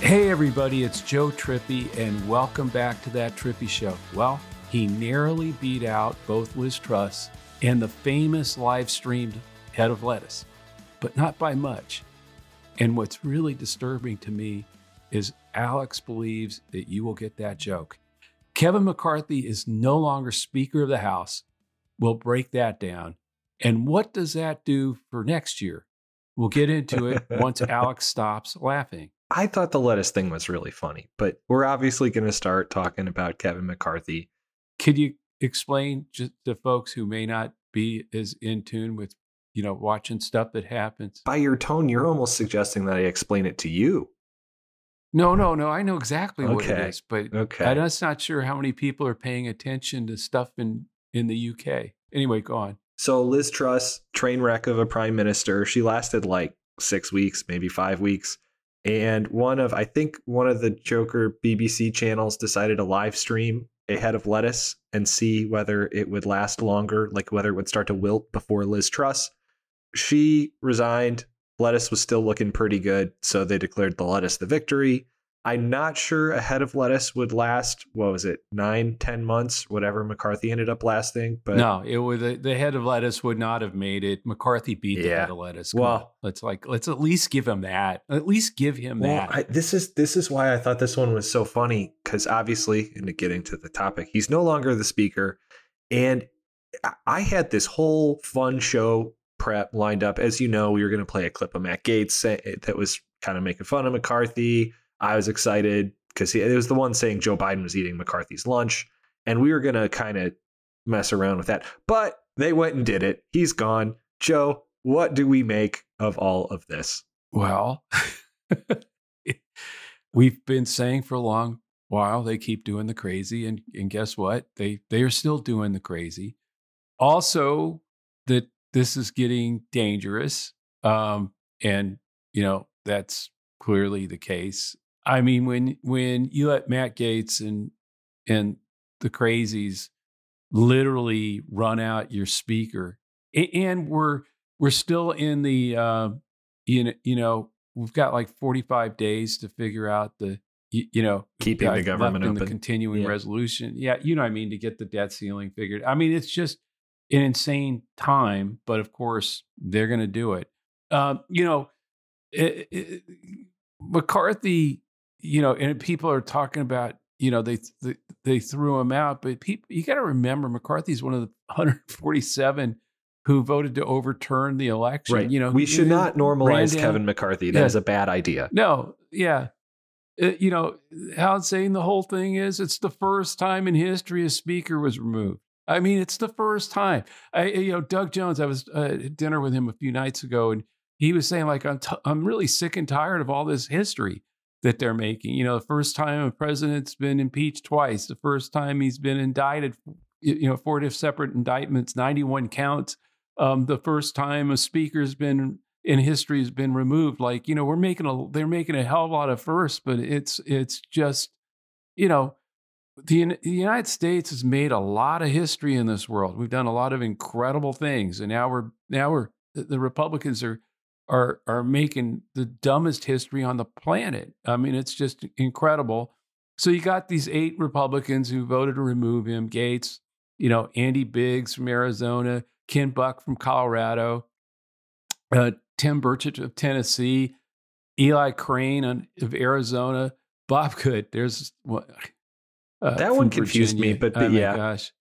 Hey, everybody, it's Joe Trippi, and welcome back to That Trippi Show. Well, he narrowly beat out both Liz Truss and the famous live streamed head of lettuce, but not by much. And what's really disturbing to me is Alex believes that you will get that joke. Kevin McCarthy is no longer Speaker of the House. We'll break that down. And what does that do for next year? We'll get into it once Alex stops laughing. I thought the lettuce thing was really funny, but we're obviously going to start talking about Kevin McCarthy. Could you explain just to folks who may not be as in tune with, you know, watching stuff that happens? By your tone, you're almost suggesting that I explain it to you. No, no, no. I know exactly what it is, but Okay. I'm just not sure how many people are paying attention to stuff in in the UK. Anyway, go on. So Liz Truss, train wreck of a prime minister, she lasted like six weeks, maybe five weeks. And one of, I think one of the Joker BBC channels decided to live stream a head of lettuce and see whether it would last longer, like whether it would start to wilt before Liz Truss. She resigned. Lettuce was still looking pretty good. So they declared the lettuce the victory. I'm not sure a head of lettuce would last, what was it, nine, ten months, whatever McCarthy ended up lasting. But no, it would the, the head of lettuce would not have made it. McCarthy beat the Yeah. head of lettuce. Come Well- on. let's like let's at least give him that. At least give him Well, that. I, this is this is why I thought this one was so funny because obviously, into getting to the topic, he's no longer the speaker, and I- I had this whole fun show prep lined up. As you know, we were going to play a clip of Matt Gaetz eh, that was kind of making fun of McCarthy. I was excited because it was the one saying Joe Biden was eating McCarthy's lunch, and we were to kind of mess around with that, but they went and did it. He's gone. Joe, what do we make of all of this? Well, we've been saying for a long while they keep doing the crazy, and and guess what? They they are still doing the crazy. Also, that this is getting dangerous, um, and you know that's clearly the case. I mean, when when you let Matt Gaetz and and the crazies literally run out your speaker, and we're we're still in the uh, you know you know we've got like 45 days to figure out the you, you know Keeping the government in the open. continuing Yeah. resolution yeah you know what i mean to get the debt ceiling figured i mean it's just an insane time but of course they're going to do it um, you know it, it, mccarthy you know and people are talking about you know they they, they threw him out but people you got to remember mccarthy's one of the 147 who voted to overturn the election Right. you know we should not normalize Kevin McCarthy. That Yeah. is a bad idea. no, yeah. Uh, you know, how insane the whole thing is. It's the first time in history a speaker was removed. I mean, it's the first time. I, you know, Doug Jones. I was uh, at dinner with him a few nights ago, and he was saying like, I'm t- I'm really sick and tired of all this history that they're making. You know, the first time a president's been impeached twice. The first time he's been indicted. You know, four different separate indictments, 91 counts. Um, the first time a speaker's been in history has been removed. Like, you know, we're making a they're making a hell of a lot of firsts, but it's it's just, you know, the, the United States has made a lot of history in this world. We've done a lot of incredible things, and now we're now we're the, the Republicans are are are making the dumbest history on the planet. I mean, it's just incredible. So you got these eight Republicans who voted to remove him: Gaetz, you know, Andy Biggs from Arizona, Ken Buck from Colorado, uh, Tim Burchett of Tennessee, Eli Crane on, of Arizona, Bob Good. There's what uh, That one confused me, Virginia. but oh yeah. gosh,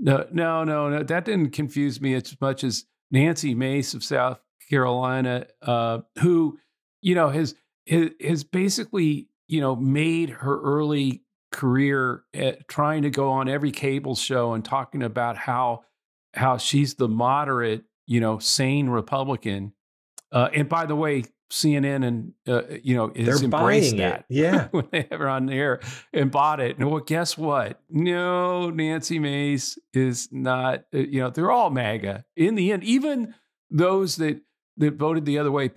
no, no, no, no, that didn't confuse me as much as Nancy Mace of South Carolina, uh, who you know has has basically you know made her early career at trying to go on every cable show and talking about how how she's the moderate you know, sane Republican. Uh, and by the way, CNN and uh, you know is They're embraced that. it. Yeah. when they her on the air and bought it. And well, guess what? No, Nancy Mace is not. uh, You know, they're all MAGA in the end. Even those that that voted the other way.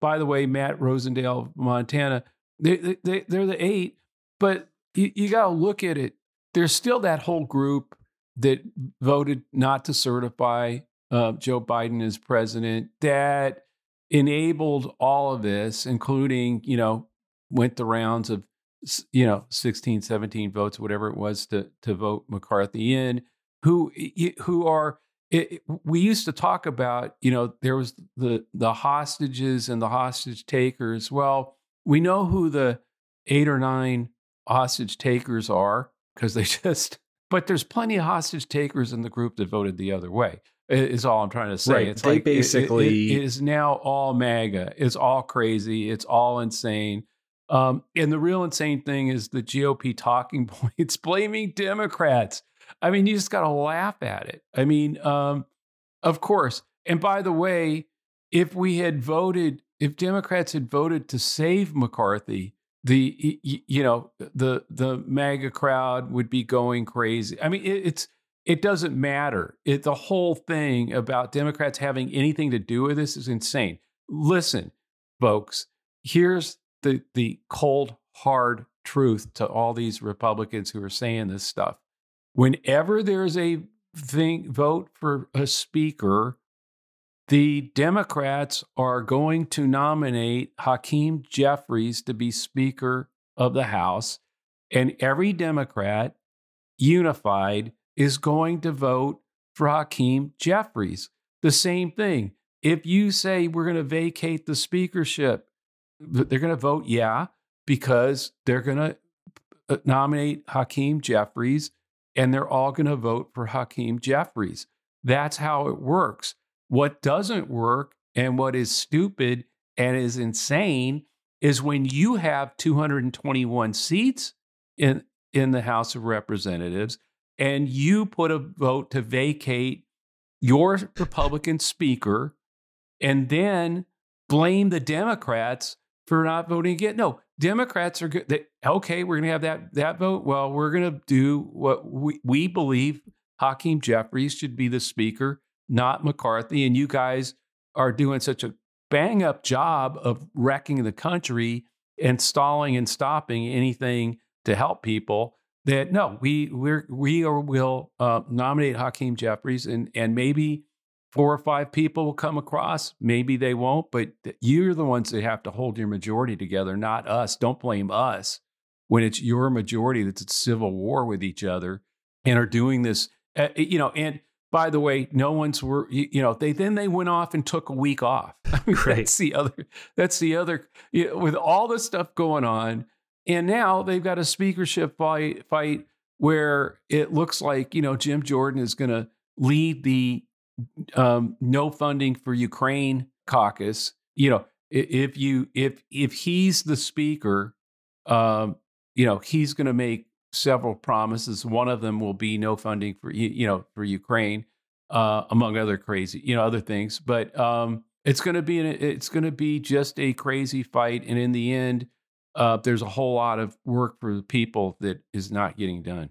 By the way, Matt Rosendale, Montana, they, they they're the eight. But you, you got to look at it. There's still that whole group that voted not to certify uh, Joe Biden as president. That enabled all of this, including, you know, went the rounds of, you know, 16, 17 votes, whatever it was to, to vote McCarthy in, who, who are, it, it- we used to talk about, you know, there was the, the hostages and the hostage takers. Well, we know who the eight or nine hostage takers are because they just, but there's plenty of hostage takers in the group that voted the other way is all I'm trying to say. Right. It's They like it- it- basically- it is now all MAGA. It's all crazy. It's all insane. Um, and the real insane thing is the GOP talking points blaming Democrats. I mean, you just got to laugh at it. I mean, um, of course. And by the way, if we had voted, if Democrats had voted to save McCarthy, the you know the the MAGA crowd would be going crazy. I mean, it, it's it doesn't matter. It the whole thing about Democrats having anything to do with this is insane. Listen, folks, here's the the cold hard truth to all these Republicans who are saying this stuff. Whenever there's a thing vote for a speaker, the Democrats are going to nominate Hakeem Jeffries to be Speaker of the House, and every Democrat unified is going to vote for Hakeem Jeffries. The same thing. If you say we're going to vacate the speakership, they're going to vote yeah because they're going to uh, nominate Hakeem Jeffries and they're all going to vote for Hakeem Jeffries. That's how it works. What doesn't work and what is stupid and is insane is when you have 221 seats in in the House of Representatives and you put a vote to vacate your Republican speaker and then blame the Democrats for not voting again. No, Democrats are good. Okay, we're going to have that that vote. Well, we're going to do what we, we believe Hakeem Jeffries should be the speaker, not McCarthy. And you guys are doing such a bang up job of wrecking the country and stalling and stopping anything to help people that no, we we are, will uh, nominate Hakeem Jeffries and and maybe four or five people will come across. Maybe they won't, but you're the ones that have to hold your majority together, not us. Don't blame us when it's your majority that's at civil war with each other and are doing this. Uh, you know, and by the way, no one's were you, know they then they went off and took a week off. I mean, Right. That's the other. That's the other. You know, with all this stuff going on, and now they've got a speakership fight fight where it looks like you know Jim Jordan is going to lead the um, no funding for Ukraine caucus. You know, if you if if he's the speaker, um, you know he's going to make several promises. One of them will be no funding for you know for Ukraine, uh, among other crazy you know other things. But um, it's going to be an, it's going to be just a crazy fight, and in the end, uh, there's a whole lot of work for the people that is not getting done.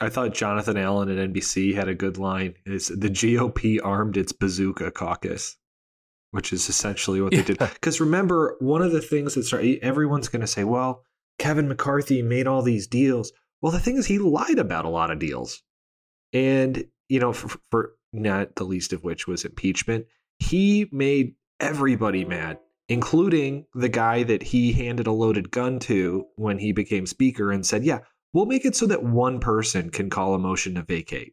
I thought Jonathan Allen at NBC had a good line. Is the GOP armed its bazooka caucus? which is essentially what they did. Because remember, one of the things that started, everyone's going to say, well, Kevin McCarthy made all these deals. Well, the thing is, he lied about a lot of deals. And, you know, for, for not the least of which was impeachment, he made everybody mad, including the guy that he handed a loaded gun to when he became speaker and said, yeah, we'll make it so that one person can call a motion to vacate.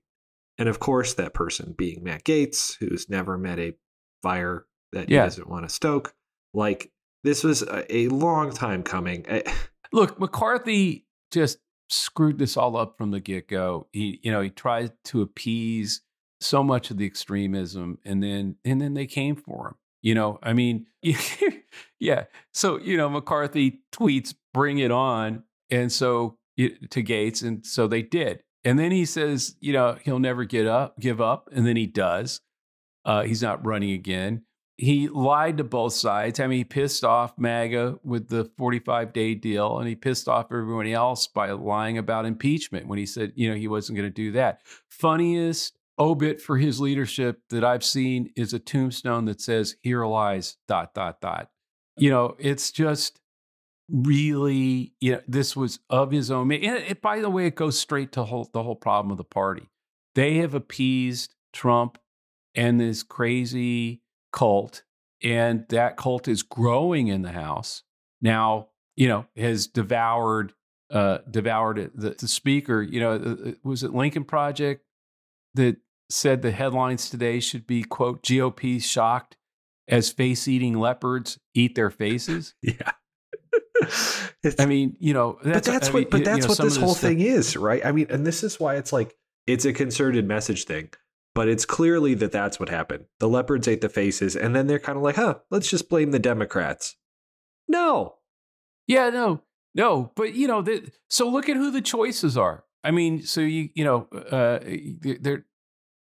And of course, that person being Matt Gaetz, who's never met a fire that he doesn't want to stoke. Like, this was a, a long time coming. Eh, Look, McCarthy just screwed this all up from the get go. He, you know, he tried to appease so much of the extremism, and then and then they came for him. You know, I mean, yeah. So you know, McCarthy tweets, "Bring it on," and so to Gaetz, and so they did. And then he says, you know, he'll never get up, give up, and then he does. Uh, he's not running again. He lied to both sides. I mean, he pissed off MAGA with the 45 day deal, and he pissed off everyone else by lying about impeachment when he said, you know, he wasn't going to do that. Funniest obit for his leadership that I've seen is a tombstone that says, "Here lies dot dot dot." You know, it's just really, you know, this was of his own. And it, by the way, it goes straight to whole, the whole problem of the party. They have appeased Trump and this crazy cult, and that cult is growing in the House now. You know, has devoured uh, devoured the, the speaker. You know, uh, uh, was it Lincoln Project that said the headlines today should be quote GOP shocked as face eating leopards eat their faces? yeah. I mean, you know, that's, but that's I what, mean, but that's you know, what this whole thing is, right? I mean, and this is why it's like it's a concerted message thing, but it's clearly that that's what happened. The leopards ate the faces, and then they're kind of like, huh, let's just blame the Democrats. No. Yeah, no, no, but you know, the, so look at who the choices are. I mean, so you you know, uh, they're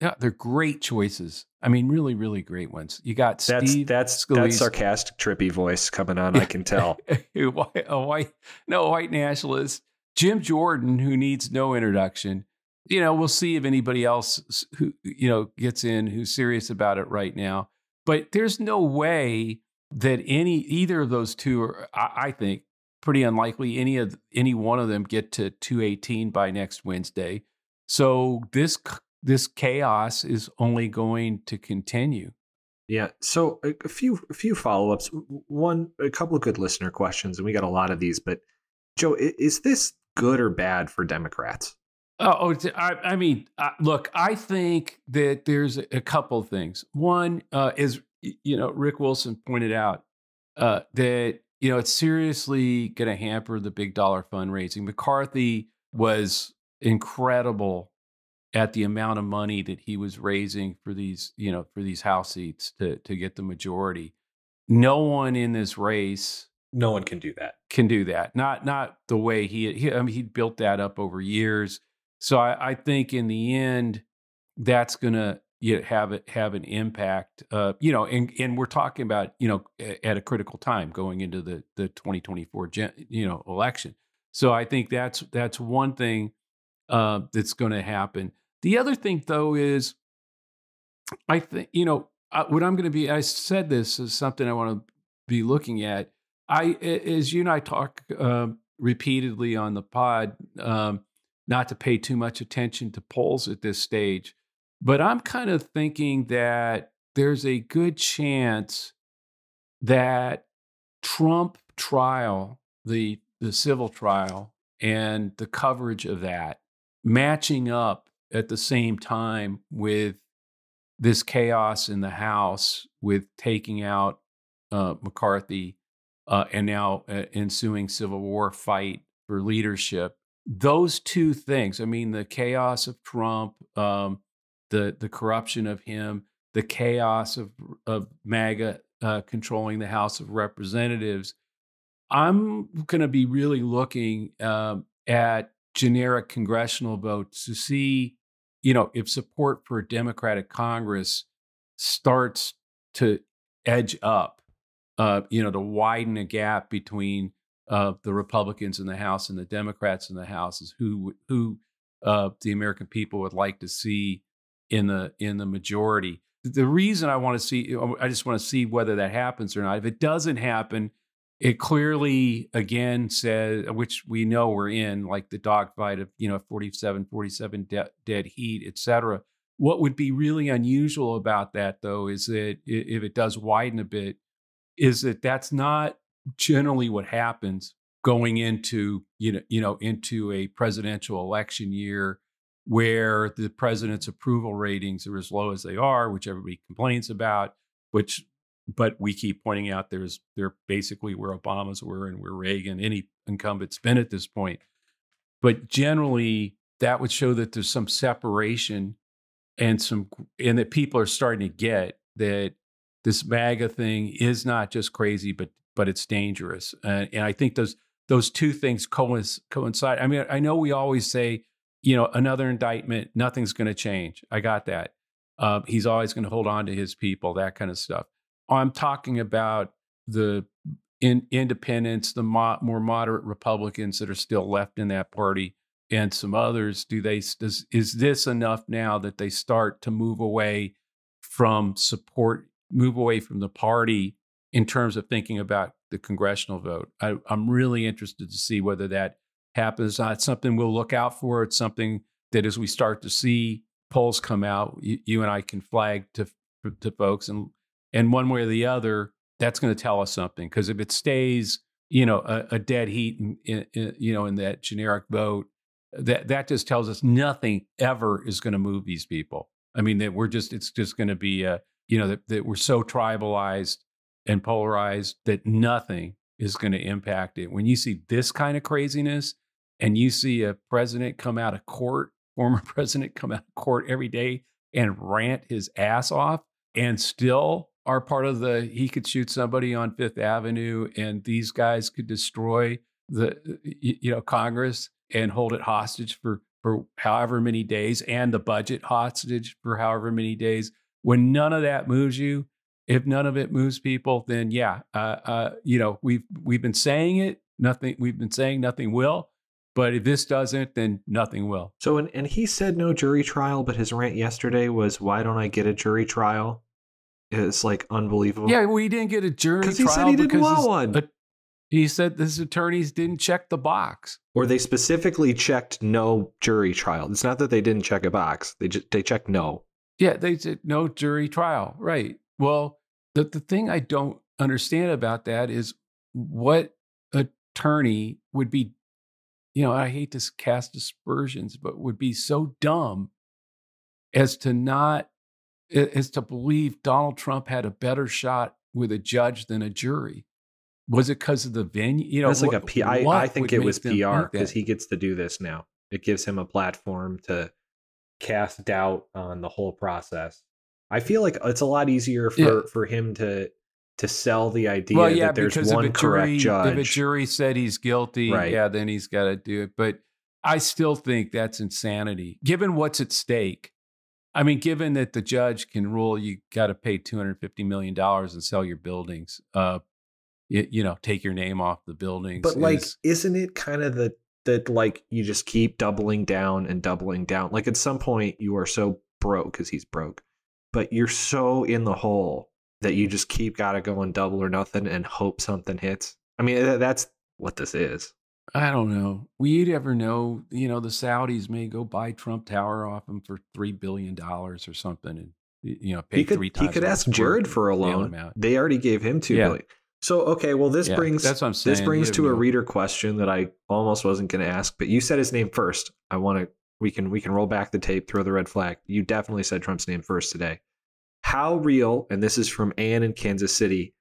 yeah, they're great choices. I mean, really, really great ones. You got Steve. That's that's that sarcastic, trippy voice coming on. I can tell. a white, no white nationalist. Jim Jordan, who needs no introduction. You know, we'll see if anybody else who you know gets in who's serious about it right now. But there's no way that any either of those two are. I, I think pretty unlikely any of any one of them get to 218 by next Wednesday. So this this chaos is only going to continue. Yeah. So a, few a few follow ups. One, a couple of good listener questions, and we got a lot of these. But Joe, is this good or bad for Democrats? Oh, oh I, I mean, uh, look, I think that there's a couple of things. One uh, is, you know, Rick Wilson pointed out uh, that you know it's seriously going to hamper the big dollar fundraising. McCarthy was incredible at the amount of money that he was raising for these, you know, for these house seats to to get the majority. No one in this race, no one can do that. Can do that. Not not the way he he I mean he built that up over years. So I, I think in the end, that's gonna you know, have it have an impact. Uh, you know, and and we're talking about you know at a critical time going into the the 2024 gen, you know election. So I think that's that's one thing uh, that's going to happen. The other thing, though, is I think, you know, uh, what I'm going to be, I said this is something I want to be looking at. I, as you and I talk um, repeatedly on the pod, um, not to pay too much attention to polls at this stage, but I'm kind of thinking that there's a good chance that Trump trial, the the civil trial, and the coverage of that matching up at the same time with this chaos in the House with taking out uh, McCarthy uh, and now uh, ensuing Civil War fight for leadership. Those two things, I mean, the chaos of Trump, um, the the corruption of him, the chaos of of MAGA uh, controlling the House of Representatives. I'm going to be really looking um, at generic congressional votes to see you know, if support for a Democratic Congress starts to edge up, uh, you know, to widen a gap between uh, the Republicans in the House and the Democrats in the House, is who who uh, the American people would like to see in the in the majority. the reason I want to see, I just want to see whether that happens or not. If it doesn't happen, it clearly again says, which we know we're in, like the dogfight of you know 47, 47 de- dead heat, et cetera. What would be really unusual about that, though, is that if it does widen a bit, is that that's not generally what happens going into you know you know into a presidential election year where the president's approval ratings are as low as they are, which everybody complains about, which but we keep pointing out there's they're basically where Obama's were and where Reagan, any incumbent's been at this point. But generally, that would show that there's some separation and some and that people are starting to get that this MAGA thing is not just crazy, but but it's dangerous. And I think those those two things coincide. I mean, I know we always say you know, another indictment, nothing's going to change. I got that. Uh, he's always going to hold on to his people, that kind of stuff. I'm talking about the in, independents, the mo- more moderate Republicans that are still left in that party, and some others. Do they does, is this enough now that they start to move away from support, move away from the party in terms of thinking about the congressional vote? I, I'm really interested to see whether that happens. Uh, it's something we'll look out for. It's something that as we start to see polls come out, you, you and I can flag to to folks, and and one way or the other, that's going to tell us something. Because if it stays, you know, a, a dead heat, in, in, you know, in that generic vote, that that just tells us nothing ever is going to move these people. I mean, that we're just it's just going to be a you know that, that we're so tribalized and polarized that nothing is going to impact it. When you see this kind of craziness, and you see a president come out of court, former president come out of court every day and rant his ass off and still are part of the he could shoot somebody on Fifth Avenue and these guys could destroy the you know Congress and hold it hostage for for however many days and the budget hostage for however many days when none of that moves you if none of it moves people then yeah uh, uh, you know we've we've been saying it nothing we've been saying nothing will but if this doesn't, then nothing will. So, and, and he said no jury trial, but his rant yesterday was, why don't I get a jury trial? It's like unbelievable. Yeah, well, he didn't get a jury trial. Because he said he didn't want one. Uh, he said his attorneys didn't check the box. Or they specifically checked no jury trial. It's not that they didn't check a box, they, just, they checked no. Yeah, they said no jury trial. Right. Well, the, the thing I don't understand about that is what attorney would be you know, I hate to cast aspersions, but would be so dumb as to not, as to believe Donald Trump had a better shot with a judge than a jury. Was it because of the venue? You know, it's like a P. I, I think it was PR because he gets to do this now. It gives him a platform to cast doubt on the whole process. I feel like it's a lot easier for yeah. for him to to sell the idea well, yeah, that there's one correct jury, judge. If a jury said he's guilty, right. yeah, then he's got to do it. But I still think that's insanity, given what's at stake. I mean, given that the judge can rule you got to pay two hundred fifty million dollars and sell your buildings, uh, you, you, know, take your name off the buildings. But like, is, isn't it kind of the that like you just keep doubling down and doubling down? Like at some point you are so broke because he's broke, but you're so in the hole that you just keep got to go and double or nothing and hope something hits? I mean, that's what this is. I don't know. We'd ever know, you know, the Saudis may go buy Trump Tower off him for three billion dollars or something, and you know, pay he could, three times. He could ask Jared for a loan. They already gave him two yeah. billion. So okay, well this yeah, brings that's what I'm saying. this brings to a reader question that I almost wasn't going to ask, but you said his name first. I want to we can we can roll back the tape, throw the red flag. You definitely said Trump's name first today how real, and this is from Ann in Kansas City,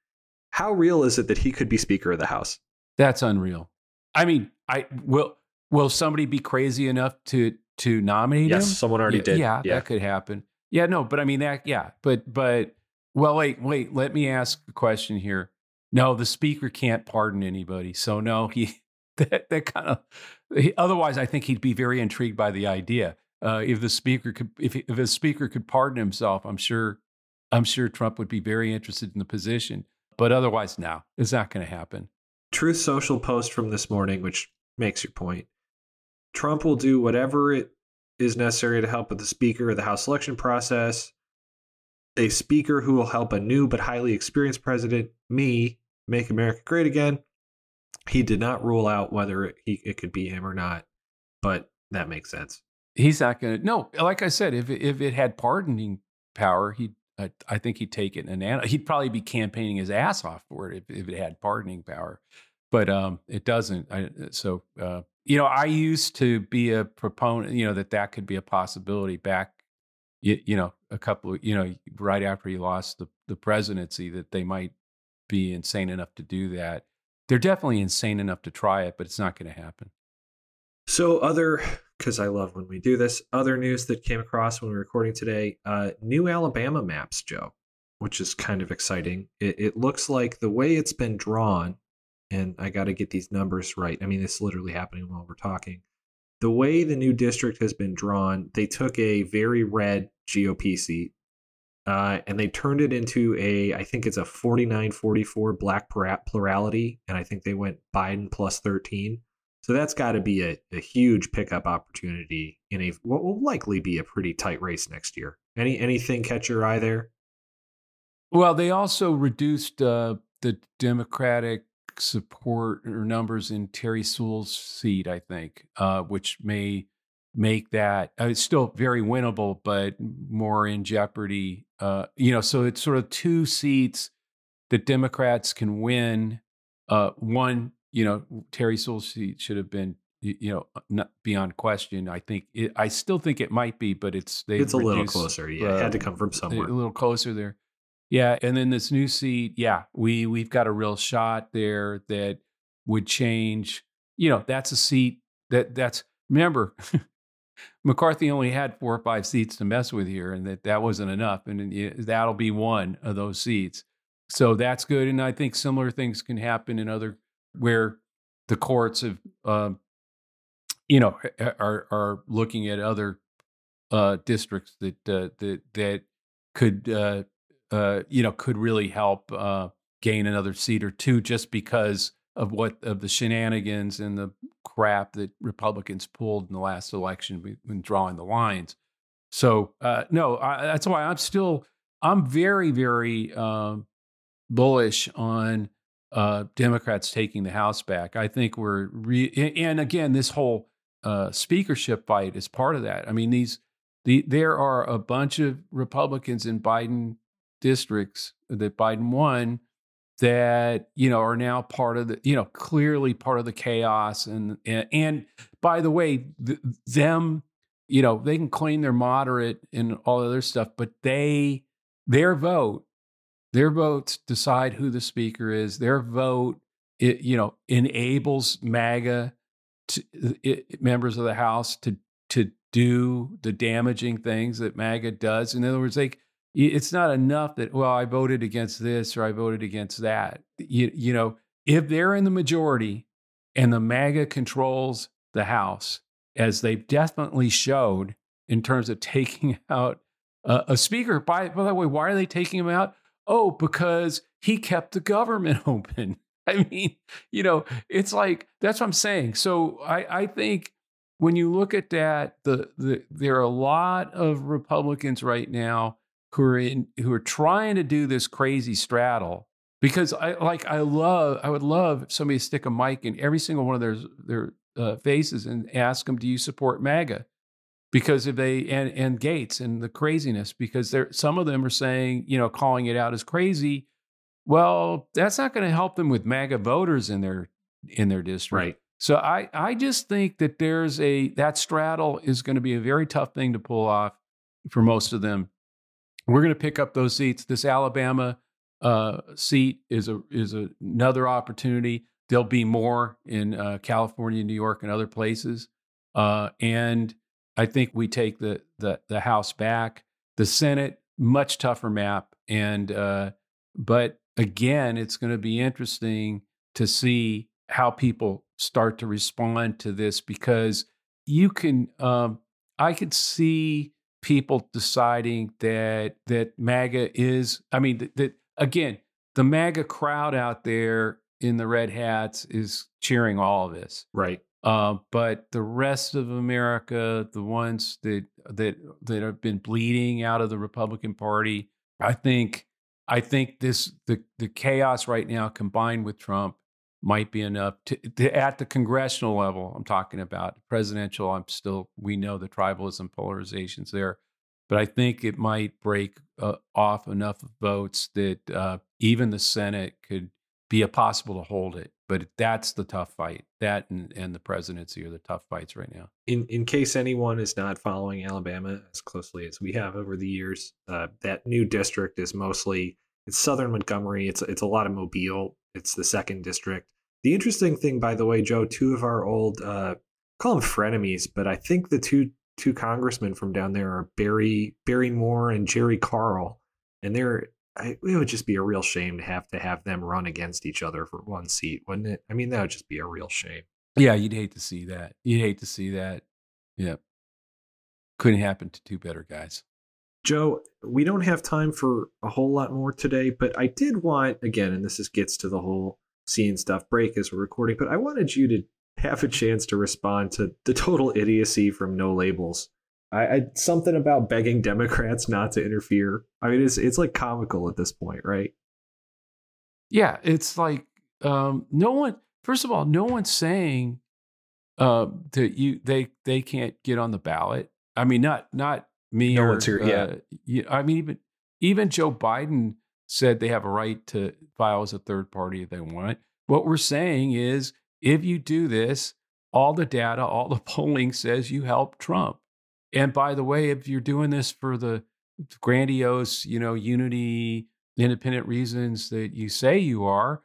how real is it that he could be Speaker of the House? That's unreal. I mean, I will. Will somebody be crazy enough to to nominate yes, him? Yes, someone already yeah, did. Yeah, yeah, that could happen. Yeah, no, but I mean that. Yeah, but but well, wait, wait. Let me ask a question here. No, the speaker can't pardon anybody. So no, he that that kind of. Otherwise, I think he'd be very intrigued by the idea. Uh, if the speaker could, if if a speaker could pardon himself, I'm sure I'm sure Trump would be very interested in the position. But otherwise, now it's not going to happen. Truth Social post from this morning, which makes your point. Trump will do whatever it is necessary to help with the Speaker of the House selection process. a speaker who will help a new but highly experienced president, me, make America great again. He did not rule out whether it, he, it could be him or not, but that makes sense. He's not going to. No, like I said, if if it had pardoning power, he I, I think he'd take it and he'd probably be campaigning his ass off for it if, if it had pardoning power, but um, it doesn't. I, so uh, you know, I used to be a proponent, you know, that that could be a possibility back, you, you know, a couple of, you know, right after he lost the the presidency, that they might be insane enough to do that. They're definitely insane enough to try it, but it's not going to happen. So, other, because I love when we do this, other news that came across when we are recording today uh, new Alabama maps, Joe, which is kind of exciting. It, it looks like the way it's been drawn, and I got to get these numbers right. I mean, it's literally happening while we're talking. The way the new district has been drawn, they took a very red GOP seat uh, and they turned it into a, I think it's a 49 44 black plurality. And I think they went Biden plus 13. So that's got to be a, a huge pickup opportunity in a what will likely be a pretty tight race next year. Any anything catch your eye there? Well, they also reduced uh, the Democratic support or numbers in Terry Sewell's seat, I think, uh, which may make that uh, it's still very winnable, but more in jeopardy. Uh, you know, so it's sort of two seats that Democrats can win. Uh, one you know, Terry Sewell's seat should have been, you know, beyond question. I think it, I still think it might be, but it's they it's a little closer. Yeah, uh, it had to come from somewhere. A little closer there. Yeah, and then this new seat, yeah, we we've got a real shot there that would change. You know, that's a seat that that's remember. McCarthy only had four or five seats to mess with here, and that that wasn't enough, and that'll be one of those seats. So that's good, and I think similar things can happen in other where the courts have, uh, you know, are are looking at other uh, districts that uh, that that could, uh, uh, you know, could really help uh, gain another seat or two just because of what of the shenanigans and the crap that Republicans pulled in the last election when drawing the lines. So no, I, that's why I'm still I'm very very um, bullish on uh, Democrats taking the House back. I think we're re- and again this whole uh, speakership fight is part of that. I mean these the there are a bunch of Republicans in Biden districts that Biden won that you know are now part of the you know clearly part of the chaos and and, and by the way th- them you know they can claim they're moderate and all other stuff but they their vote their votes decide who the speaker is. Their vote, it, you know, enables MAGA to, uh, it, members of the House to to do the damaging things that MAGA does. In other words, like it's not enough that well, I voted against this or I voted against that. You, you know, if they're in the majority and the MAGA controls the House, as they've definitely showed in terms of taking out a, a speaker. By, by the way, why are they taking him out? Oh, because he kept the government open. I mean, you know, it's like that's what I'm saying. So I, I think when you look at that, the, the there are a lot of Republicans right now who are in who are trying to do this crazy straddle because I like I love I would love if somebody stick a mic in every single one of their their uh, faces and ask them, "Do you support MAGA?" Because if they and and Gaetz and the craziness because there some of them are saying you know calling it out as crazy. Well, that's not going to help them with MAGA voters in their in their district. Right. So I I just think that there's a that straddle is going to be a very tough thing to pull off for most of them. We're going to pick up those seats. This Alabama uh, seat is a is a, another opportunity. There'll be more in uh, California, New York, and other places. Uh, and I think we take the the the House back. The Senate much tougher map, and uh, but again, it's going to be interesting to see how people start to respond to this because you can. Um, I could see people deciding that that MAGA is. I mean, that, that again, the MAGA crowd out there in the red hats is cheering all of this. Right. Uh, but the rest of America, the ones that that that have been bleeding out of the Republican Party I think I think this the the chaos right now combined with Trump might be enough to, to, at the congressional level. I'm talking about presidential. I'm still we know the tribalism polarizations there, but I think it might break uh, off enough votes that uh, even the Senate could be a possible to hold it. But that's the tough fight. That and, and the presidency are the tough fights right now. In in case anyone is not following Alabama as closely as we have over the years, uh, that new district is mostly it's southern Montgomery. It's it's a lot of Mobile. It's the second district. The interesting thing, by the way, Joe, two of our old uh, call them frenemies, but I think the two two congressmen from down there are Barry Barry Moore and Jerry Carl, and they're I, it would just be a real shame to have to have them run against each other for one seat, wouldn't it? I mean, that would just be a real shame. Yeah, you'd hate to see that. You'd hate to see that. Yep. Couldn't happen to two better guys. Joe, we don't have time for a whole lot more today, but I did want, again, and this is gets to the whole seeing stuff break as we're recording, but I wanted you to have a chance to respond to the total idiocy from No Labels. I, I something about begging Democrats not to interfere. I mean, it's it's like comical at this point, right? Yeah, it's like um, no one. First of all, no one's saying uh, that you they they can't get on the ballot. I mean, not not me. No or, one's here. Yeah. Uh, you, I mean, even even Joe Biden said they have a right to file as a third party if they want. What we're saying is, if you do this, all the data, all the polling says you help Trump. And by the way, if you're doing this for the grandiose, you know, unity, independent reasons that you say you are,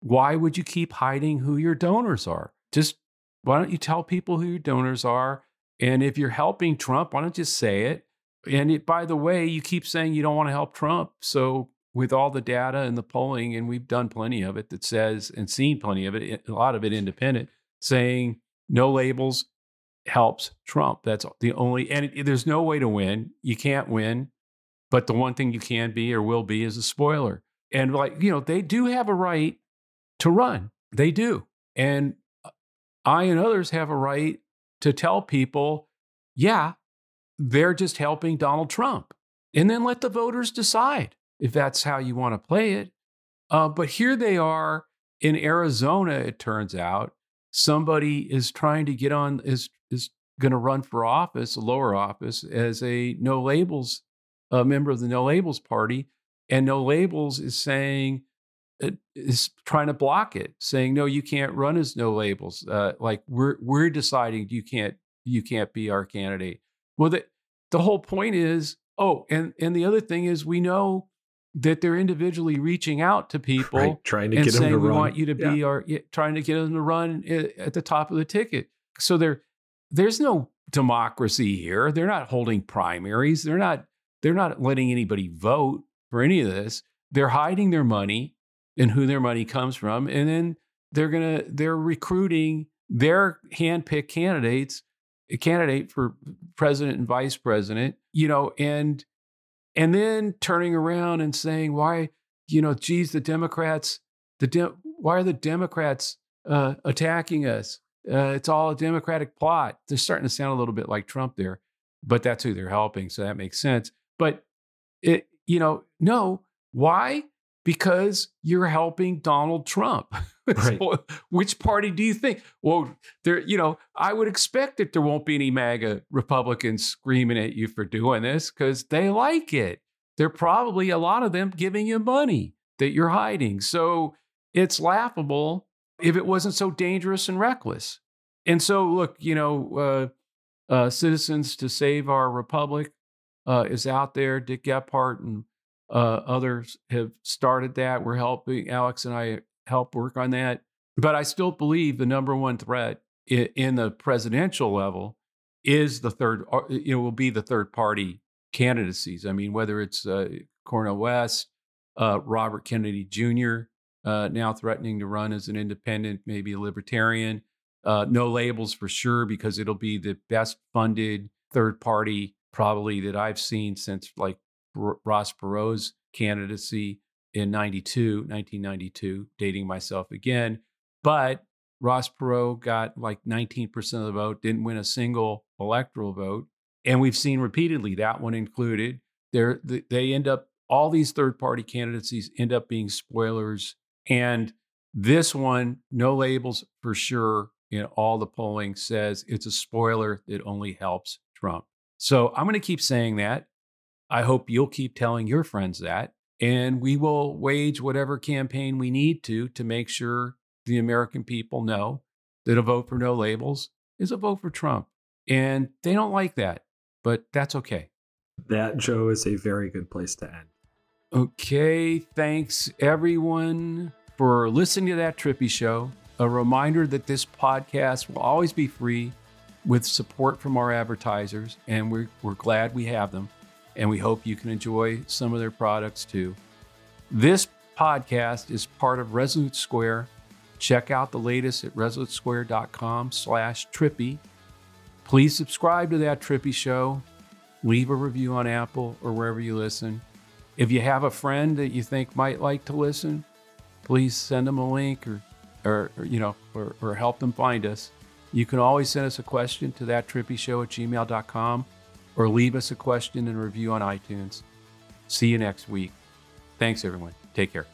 why would you keep hiding who your donors are? Just why don't you tell people who your donors are? And if you're helping Trump, why don't you say it? And it, by the way, you keep saying you don't want to help Trump. So, with all the data and the polling, and we've done plenty of it that says, and seen plenty of it, a lot of it independent, saying no labels, helps Trump. That's the only, and it, there's no way to win. You can't win, but the one thing you can be or will be is a spoiler. And like, you know, they do have a right to run. They do. And I and others have a right to tell people, yeah, they're just helping Donald Trump. And then let the voters decide if that's how you want to play it. Uh, but here they are in Arizona, it turns out, somebody is trying to get on is is going to run for office, a lower office, as a no labels a member of the no labels party, and no labels is saying uh, is trying to block it, saying no, you can't run as no labels. Uh, like we're we're deciding you can't you can't be our candidate. Well, the the whole point is oh, and and the other thing is we know that they're individually reaching out to people, right, trying to and get saying them to we run. want you to be Yeah. our, trying to get them to run eh, at the top of the ticket. So there, there's no democracy here. They're not holding primaries. They're not, they're not letting anybody vote for any of this. They're hiding their money and who their money comes from, and then they're gonna, they're recruiting their handpicked candidates, a candidate for president and vice president. You know, and and then turning around and saying why you know geez the democrats the de- why are the democrats uh, attacking us? Uh, it's all a democratic plot. They're starting to sound a little bit like trump there but that's who they're helping so that makes sense. But it you know no why because you're helping donald trump. Right. So which party do you think? Well there you know i would expect that there won't be any maga republicans screaming at you for doing this because they like it. They're probably a lot of them giving you money that you're hiding. So it's laughable if it wasn't so dangerous and reckless. And so look you know uh, uh, citizens to save our republic uh, is out there. Dick gephardt and uh, others have started that we're helping alex and i help work on that. But I still believe the number one threat in the presidential level is the third, you know, will be the third party candidacies. I mean, whether it's uh, Cornel West, uh, Robert Kennedy Jr., uh, now threatening to run as an independent, maybe a libertarian. Uh, no labels for sure, because it'll be the best funded third party probably that I've seen since like Ross Perot's candidacy in 92, 1992, dating myself again. But Ross Perot got like 19% of the vote, didn't win a single electoral vote. And we've seen repeatedly, that one included, they're, they end up all these third party candidacies end up being spoilers. And this one, no labels for sure, in all the polling says it's a spoiler that only helps Trump. So I'm going to keep saying that. I hope you'll keep telling your friends that. And we will wage whatever campaign we need to to make sure the American people know that a vote for no labels is a vote for Trump. And they don't like that, but that's okay. That, Joe, is a very good place to end. Okay. Thanks, everyone, for listening to that Trippi Show. A reminder that this podcast will always be free with support from our advertisers, and we're, we're glad we have them. And we hope you can enjoy some of their products too. This podcast is part of Resolute Square. Check out the latest at resolutesquare.com slash trippi. Please subscribe to that Trippi Show. Leave a review on Apple or wherever you listen. If you have a friend that you think might like to listen, please send them a link or, or, or you know, or, or help them find us. You can always send us a question to that trippi show at gmail.com or leave us a question and review on iTunes. See you next week. Thanks, everyone. Take care.